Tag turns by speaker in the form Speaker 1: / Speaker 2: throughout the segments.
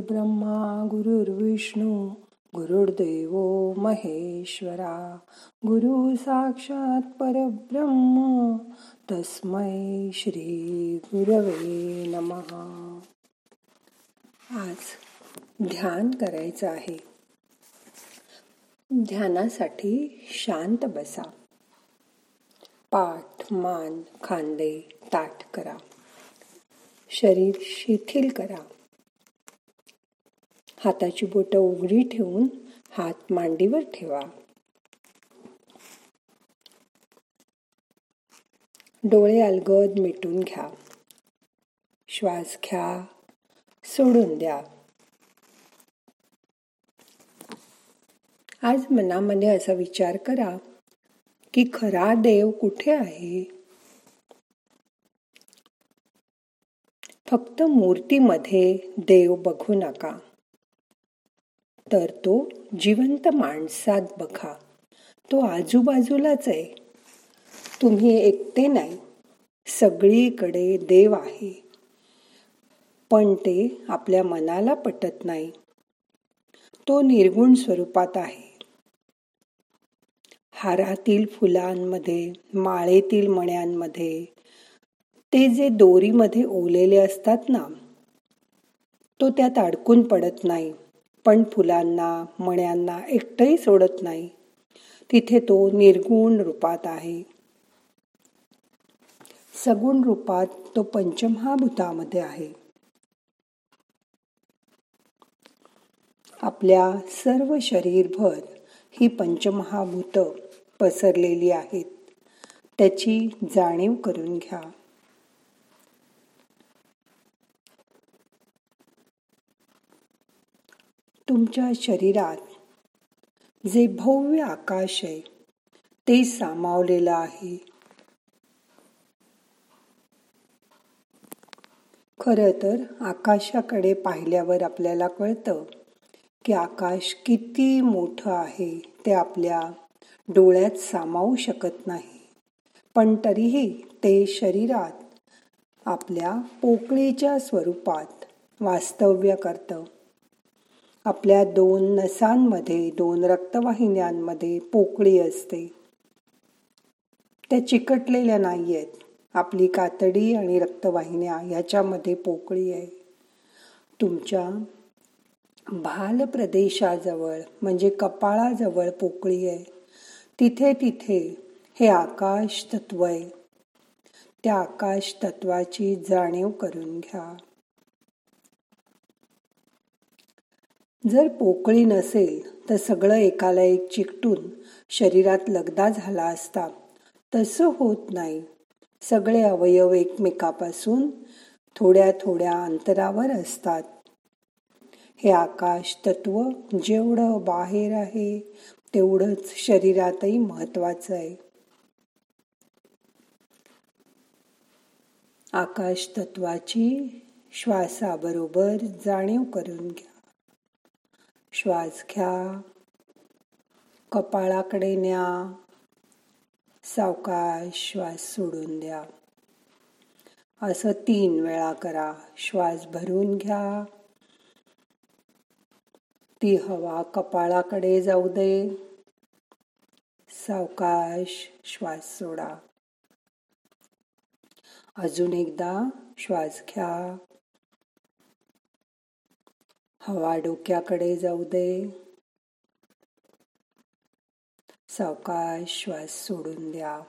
Speaker 1: ब्रह्मा गुरुर्विष्णू गुरुर्देव महेश्वरा गुरु साक्षात परब्रह्म तस्मै श्री गुरवे नमहा आज ध्यान करायचं आहे. ध्यानासाठी शांत बसा. पाठ मान खांदे ताठ करा. शरीर शिथिल करा. हाताची बोट उघडी ठेवून हात मांडीवर ठेवा. डोळे अलगद मिटून घ्या. श्वास घ्या. सोडून द्या. आज मनामध्ये असा विचार करा की खरा देव कुठे आहे? फक्त मूर्तीमध्ये देव बघू नका. तर तो जिवंत माणसात बघा. तो आजूबाजूलाच आहे. तुम्ही एकटे नाही. सगळीकडे देव आहे. पण ते आपल्या मनाला पटत नाही. तो निर्गुण स्वरूपात आहे. हारातील फुलांमध्ये माळेतील मण्यांमध्ये ते जे दोरीमध्ये ओलेले असतात ना तो त्यात अडकून पडत नाही. पण फुलांना मण्यांना एकटंही सोडत नाही. तिथे तो निर्गुण रूपात आहे. सगुण रूपात तो पंचमहाभूतामध्ये आहे. आपल्या सर्व शरीरभर ही पंचमहाभूत पसरलेली आहेत. त्याची जाणीव करून घ्या. तुमच्या शरीरात जे भव्य आकाश आहे ते सामावलेलं आहे. खर तर आकाशाकडे पाहिल्यावर आपल्याला कळतं की आकाश किती मोठं आहे ते आपल्या डोळ्यात सामावू शकत नाही. पण तरीही ते शरीरात आपल्या पोकळीच्या स्वरूपात वास्तव्य करतं. आपल्या दोन नसांमध्ये दोन रक्तवाहिन्यांमध्ये पोकळी असते. त्या चिकटलेल्या नाही आहेत आपली कातडी आणि रक्तवाहिन्या याच्यामध्ये पोकळी आहे. तुमच्या भाल प्रदेशाजवळ म्हणजे कपाळाजवळ पोकळी आहे. तिथे तिथे हे आकाश तत्व आहे. त्या आकाश तत्वाची जाणीव करून घ्या. जर पोकळी नसेल तर सगळं एकाला एक चिकटून शरीरात लगदा झाला असता. तसं होत नाही. सगळे अवयव एकमेकापासून थोड्या थोड्या अंतरावर असतात. हे आकाश तत्व जेवढं बाहेर आहे तेवढंच शरीरातही महत्वाचं आहे. आकाश तत्वाची श्वासाबरोबर जाणीव करून घ्या. श्वास घ्या कपाळाकडे न्या सावकाश श्वास सोडून द्या. असं तीन वेळा करा श्वास भरून घ्या. ती हवा कपाळाकडे जाऊ दे. सावकाश श्वास सोडा. अजून एकदा श्वास घ्या. हवा डोक्याकडे जाऊ दे. सावकाश श्वास सोडून द्या.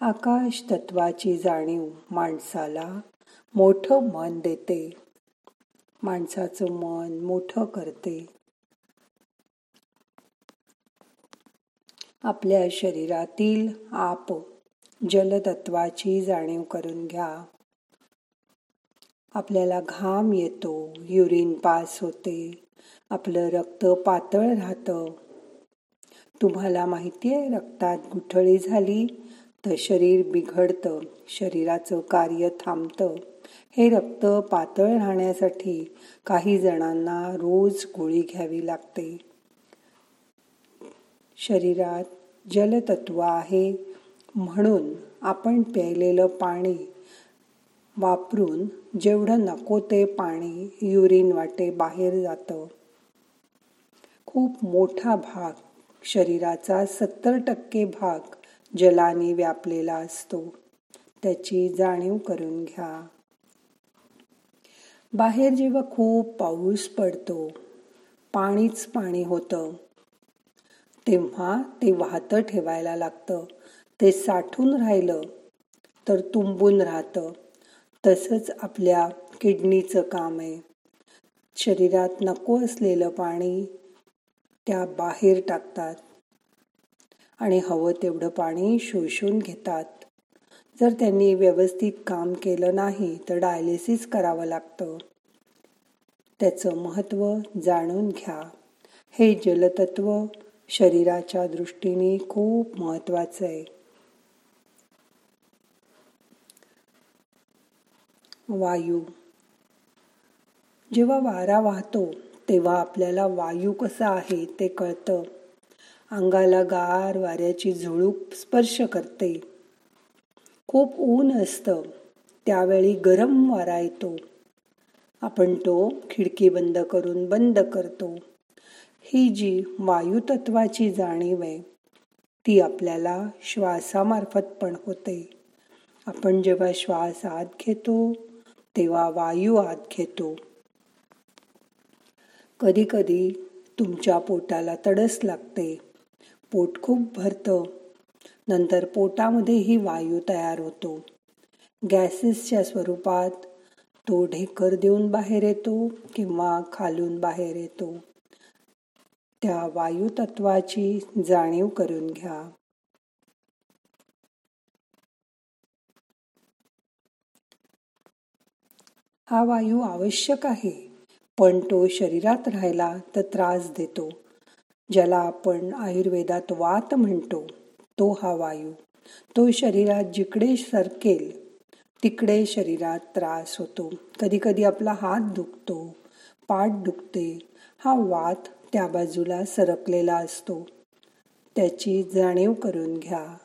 Speaker 1: आकाश तत्वाची जाणीव माणसाला मोठं मन देते. माणसाचं मन मोठं करते. आपल्या शरीरातील आप जलतत्वाची जाणीव करून घ्या. आपल्याला घाम येतो युरिन पास होते आपलं रक्त पातळ राहतं. तुम्हाला माहिती आहे रक्तात गुठळी झाली तर शरीर बिघडतं शरीराचं कार्य थांबतं. हे रक्त पातळ राहण्यासाठी काही जणांना रोज गोळी घ्यावी लागते. शरीरात जलतत्व आहे म्हणून आपण प्यायलेलं पाणी वापरून जेवढं नको ते पाणी युरिन वाटे बाहेर जातं. खूप मोठा भाग शरीराचा सत्तर टक्के भाग जलाने व्यापलेला असतो. त्याची जाणीव करून घ्या. बाहेर जेव्हा खूप पाऊस पडतो पाणीच पाणी होतं. तेव्हा ते वाहतं ठेवायला लागतं. ते साठून राहिलं तर तुंबून राहतं. तसंच आपल्या किडनीचं काम आहे. शरीरात नको असलेलं पाणी त्या बाहेर टाकतात आणि हवं तेवढं पाणी शोषून घेतात. जर त्यांनी व्यवस्थित काम केलं नाही तर डायलिसिस करावं लागतं. त्याचं महत्त्व जाणून घ्या. हे जलतत्व शरीराच्या दृष्टीने खूप महत्त्वाचं आहे. वायू. जेव्हा वारा वाहतो तेव्हा आपल्याला वायू कसा आहे ते कळतं. अंगाला गार वाऱ्याची झुळूक स्पर्श करते. खूप ऊन असतं त्यावेळी गरम वारा येतो. आपण तो खिडकी बंद करून बंद करतो. ही जी वायुतत्वाची जाणीव आहे ती आपल्याला श्वासामार्फत पण होते. आपण जेव्हा श्वास आत घेतो तेव्हा वायू आत घेतो. कधी कधी तुमच्या पोटाला तडस लागते. पोट खूप भरतं. नंतर पोटामध्येही वायू तयार होतो. गॅसेसच्या स्वरूपात तो ढेकर देऊन बाहेर येतो किंवा खालून बाहेर येतो. त्या वायू तत्वाची जाणीव करून घ्या. हा वायू आवश्यक आहे पण तो शरीरात राहिला तर त्रास देतो. ज्याला आपण आयुर्वेदात वात म्हणतो तो हा वायू. तो शरीरात जिकडे सरकेल तिकडे शरीरात त्रास होतो. कधी कधी आपला हात दुखतो पाठ दुखते हा वात त्या बाजूला सरकलेला असतो. त्याची जाणीव करून घ्या.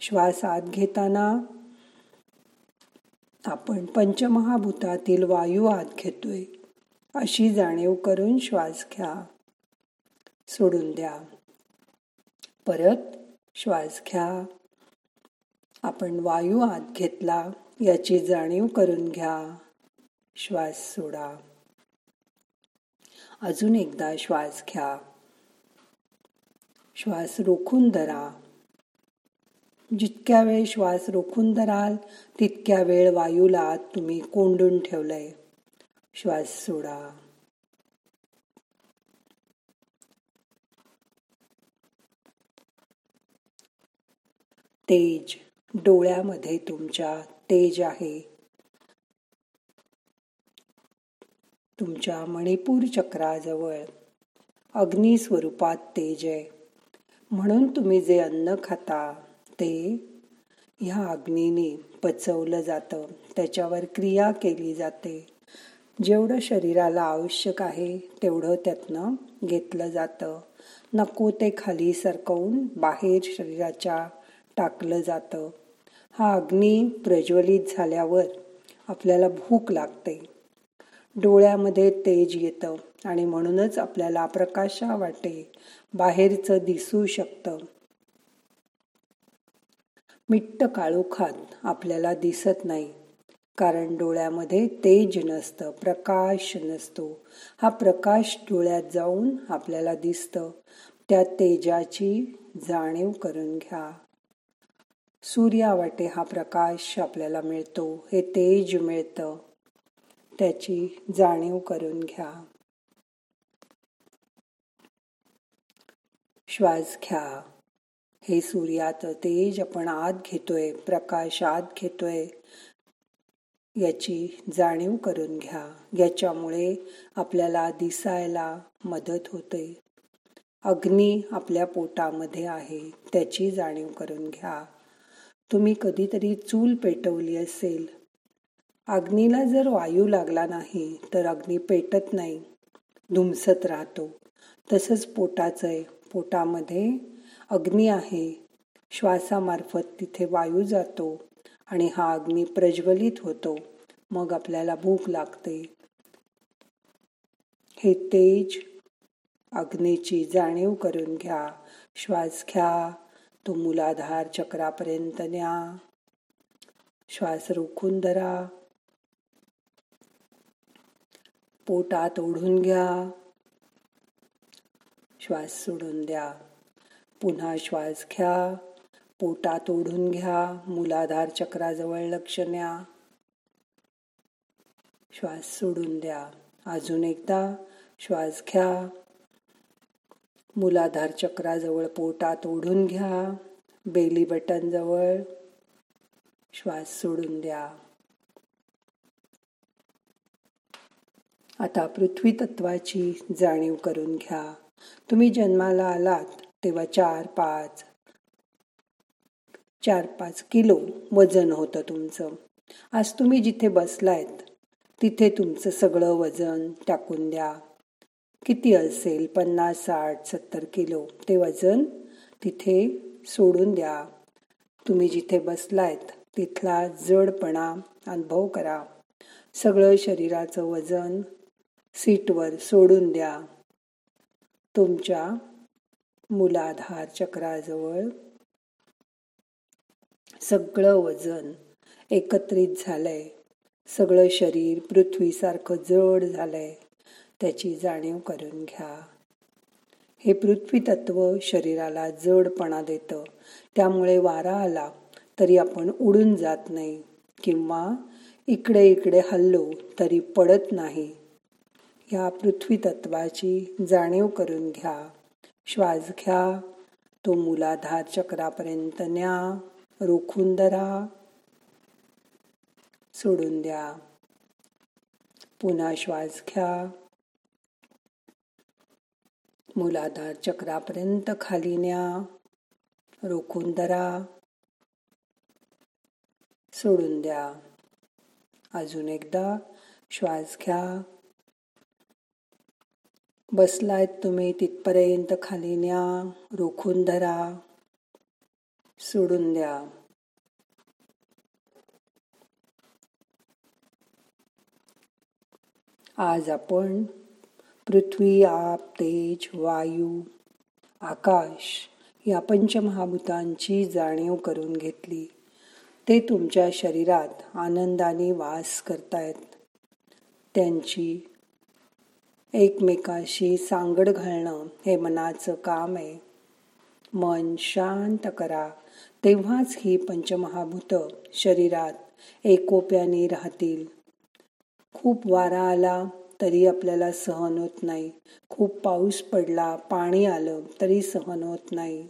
Speaker 1: श्वास आत घेताना आपण पंचमहाभूतातील वायू आत घेतोय. अशी जाणीव करून श्वास घ्या. सोडून द्या. परत श्वास घ्या. आपण वायू आत घेतला याची जाणीव करून घ्या. श्वास सोडा. अजून एकदा श्वास घ्या. श्वास रोखून धरा. जितक्या वेळ श्वास रोखून धराल तितक्या वेळ वायूला तुम्ही कोंडून ठेवलंय. श्वास सोडा. तेज. डोळ्यामध्ये तुमच्या तेज आहे. तुमच्या मणिपूर चक्राजवळ अग्नी स्वरूपात तेज आहे. म्हणून तुम्ही जे अन्न खाता ते ह्या अग्नीने पचवलं जातं. त्याच्यावर क्रिया केली जाते. जेवढं शरीराला आवश्यक आहे तेवढं त्यातनं घेतलं जातं. नको ते खाली सरकवून बाहेर शरीराच्या टाकलं जातं. हा अग्नी प्रज्वलित झाल्यावर आपल्याला भूक लागते. डोळ्यामध्ये तेज येतं आणि म्हणूनच आपल्याला प्रकाशा वाटे बाहेरचं दिसू शकतं. मिट्ट काळोखात आपल्याला दिसत नाही कारण डोळ्यामध्ये तेज नसतं प्रकाश नसतो. हा प्रकाश डोळ्यात जाऊन आपल्याला दिसतं. त्या तेजाची जाणीव करून घ्या. सूर्यावाटे हा प्रकाश आपल्याला मिळतो हे तेज मिळतं. त्याची जाणीव करून घ्या. श्वास घ्या. हे सूर्याचं तेज आपण आत घेतोय प्रकाश आत घेतोय. याची जाणीव करून घ्या. याच्यामुळे आपल्याला दिसायला मदत होते. अग्नी आपल्या पोटामध्ये आहे त्याची जाणीव करून घ्या. तुम्ही कधीतरी चूल पेटवली असेल. अग्नीला जर वायू लागला नाही तर अग्नी पेटत नाही. धुमसत राहतो. तसंच पोटाचं आहे. पोटामध्ये अग्नी आहे. श्वासामार्फत तिथे वायू जातो आणि हा अग्नी प्रज्वलित होतो. मग आपल्याला भूक लागते. हे तेज अग्नीची जाणीव करून घ्या. श्वास घ्या. तो मुलाधार चक्रापर्यंत न्या. श्वास रोखून धरा. पोटात ओढून घ्या. श्वास सोडून द्या. पुन्हा श्वास घ्या. पोटात ओढून घ्या. मुलाधार चक्राजवळ लक्ष न्या श्वास सोडून द्या. अजून एकदा श्वास घ्या. मुलाधार चक्राजवळ पोटात ओढून घ्या. बेली बटन जवळ श्वास सोडून द्या. आता पृथ्वी तत्वाची जाणीव करून घ्या. तुम्ही जन्माला आलात. तेव्हा चार पाच चार पाच किलो वजन होतं तुमचं. आज तुम्ही जिथे बसलायत तिथे तुमचं सगळं वजन टाकून द्या. किती असेल? पन्नास साठ सत्तर किलो. ते वजन तिथे सोडून द्या. तुम्ही जिथे बसलायत तिथला जडपणा अनुभव करा. सगळं शरीराचं वजन सीटवर सोडून द्या. तुमच्या मुलाधार चक्राजवळ सगळं वजन एकत्रित झालंय. सगळं शरीर पृथ्वीसारखं जड झालंय. त्याची जाणीव करून घ्या. हे पृथ्वी तत्व शरीराला जडपणा देतं. त्यामुळे वारा आला तरी आपण उडून जात नाही किंवा इकडे इकडे हल्लो तरी पडत नाही. या पृथ्वी तत्वाची जाणीव करून घ्या. श्वास घ्या तो मुलाधार चक्रापर्यंत न्या रोखून धरा. सोडून द्या. पुन्हा श्वास घ्या मुलाधार चक्रापर्यंत खाली न्या रोखून धरा. सोडून द्या. अजून एकदा श्वास घ्या बसलायत तुम्ही तिथपर्यंत खाली न्या रोखून धरा सोडून द्या. आज आपण पृथ्वी आप तेज वायू आकाश या पंचमहाभूतांची जाणीव करून घेतली. ते तुमच्या शरीरात आनंदाने वास करतायत. त्यांची एकमेकाशी सांगड घालणं हे मनाचं काम आहे. मन शांत करा. तेव्हाच ही पंचमहाभूत शरीरात एकोप्याने राहतील. खूप वारा आला तरी आपल्याला सहन होत नाही. खूप पाऊस पडला पाणी आलं तरी सहन होत नाही.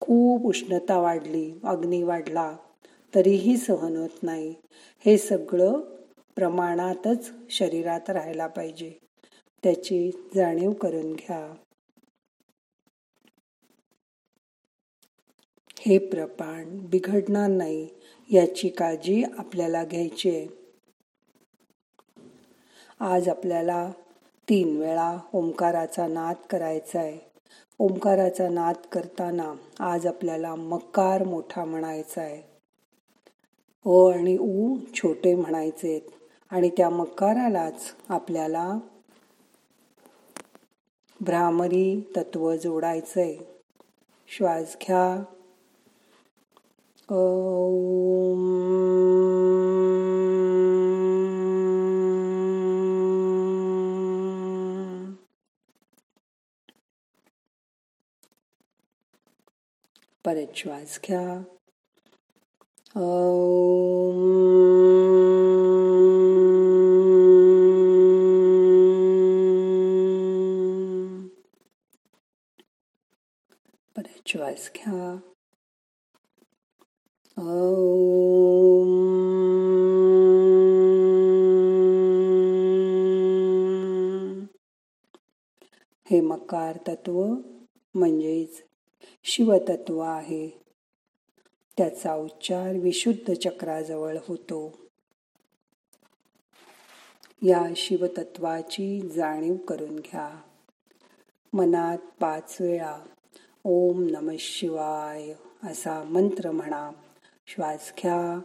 Speaker 1: खूप उष्णता वाढली अग्नी वाढला तरीही सहन होत नाही. हे सगळं प्रमाणातच शरीरात राहायला पाहिजे. त्याची जाणीव करून घ्या. हे प्रमाण बिघडणार नाही याची काळजी आपल्याला घ्यायची आहे. आज आपल्याला तीन वेळा ओंकाराचा नाद करायचा आहे. ओंकाराचा नाद करताना आज आपल्याला मकार मोठा म्हणायचा आहे. ओ आणि ऊ छोटे म्हणायचे आणि त्या मकारालाच आपल्याला भ्रामरी तत्व जोडायचंय. श्वास घ्या परत श्वास घ्या ओ श्वास घ्या हे मकार तत्व म्हणजेच शिवतत्व आहे. त्याचा उच्चार विशुद्ध चक्राजवळ होतो. या शिवतत्वाची जाणीव करून घ्या. मनात पाच वेळा ओम नम शिवाय असा मंत्र म्हणा. श्वास घ्या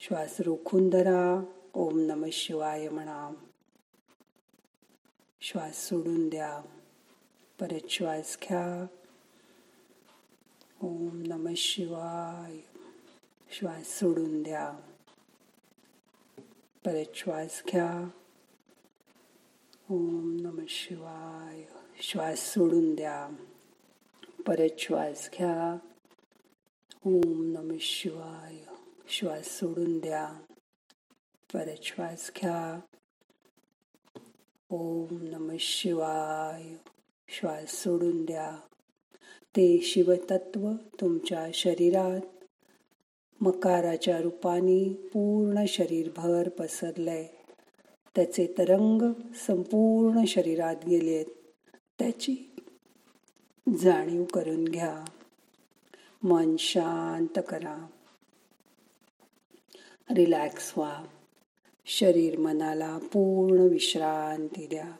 Speaker 1: श्वास रोखून धरा. ओम नम शिवाय म्हणा. श्वास सोडून द्या. परत श्वास घ्या. ओम नम शिवाय. श्वास सोडून द्या. परत श्वास घ्या. ओम नम शिवाय. श्वास सोडून द्या. परत श्वास घ्या. ओम नम शिवाय. श्वास सोडून द्या. परत श्वास घ्या. ओम नम शिवाय. श्वास सोडून द्या. ते शिवतत्व तुमच्या शरीरात मकाराच्या रूपाने पूर्ण शरीरभर पसरलंय. त्याचे तरंग संपूर्ण शरीरात गेलेत त्याची जाणीव करून घ्या. मन शांत करा. रिलॅक्स व्हा. शरीर मनाला पूर्ण विश्रांती द्या.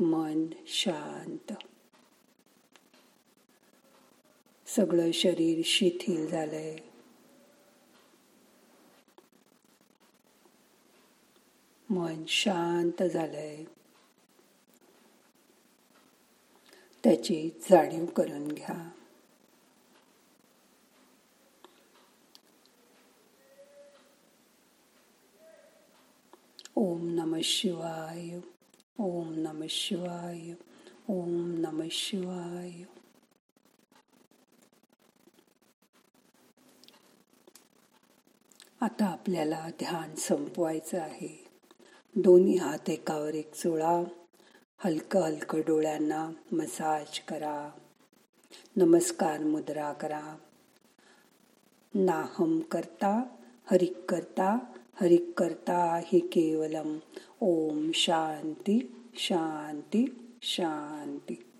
Speaker 1: मन शांत. सगळं शरीर शिथिल झालंय. मन शांत झालंय. त्याची जाणीव करून घ्या. ओम नम शिवाय ओम नम शिवाय ओम नम शिवाय. आता आपल्याला ध्यान संपवायचं आहे. दोन्ही हात एकावर एक चोळा हलकं हलकं डोळ्यांना मसाज करा. नमस्कार मुद्रा करा. नाहम करता हरिक करता हरिक करता हि केवलम. ओम शांती शांती शांती.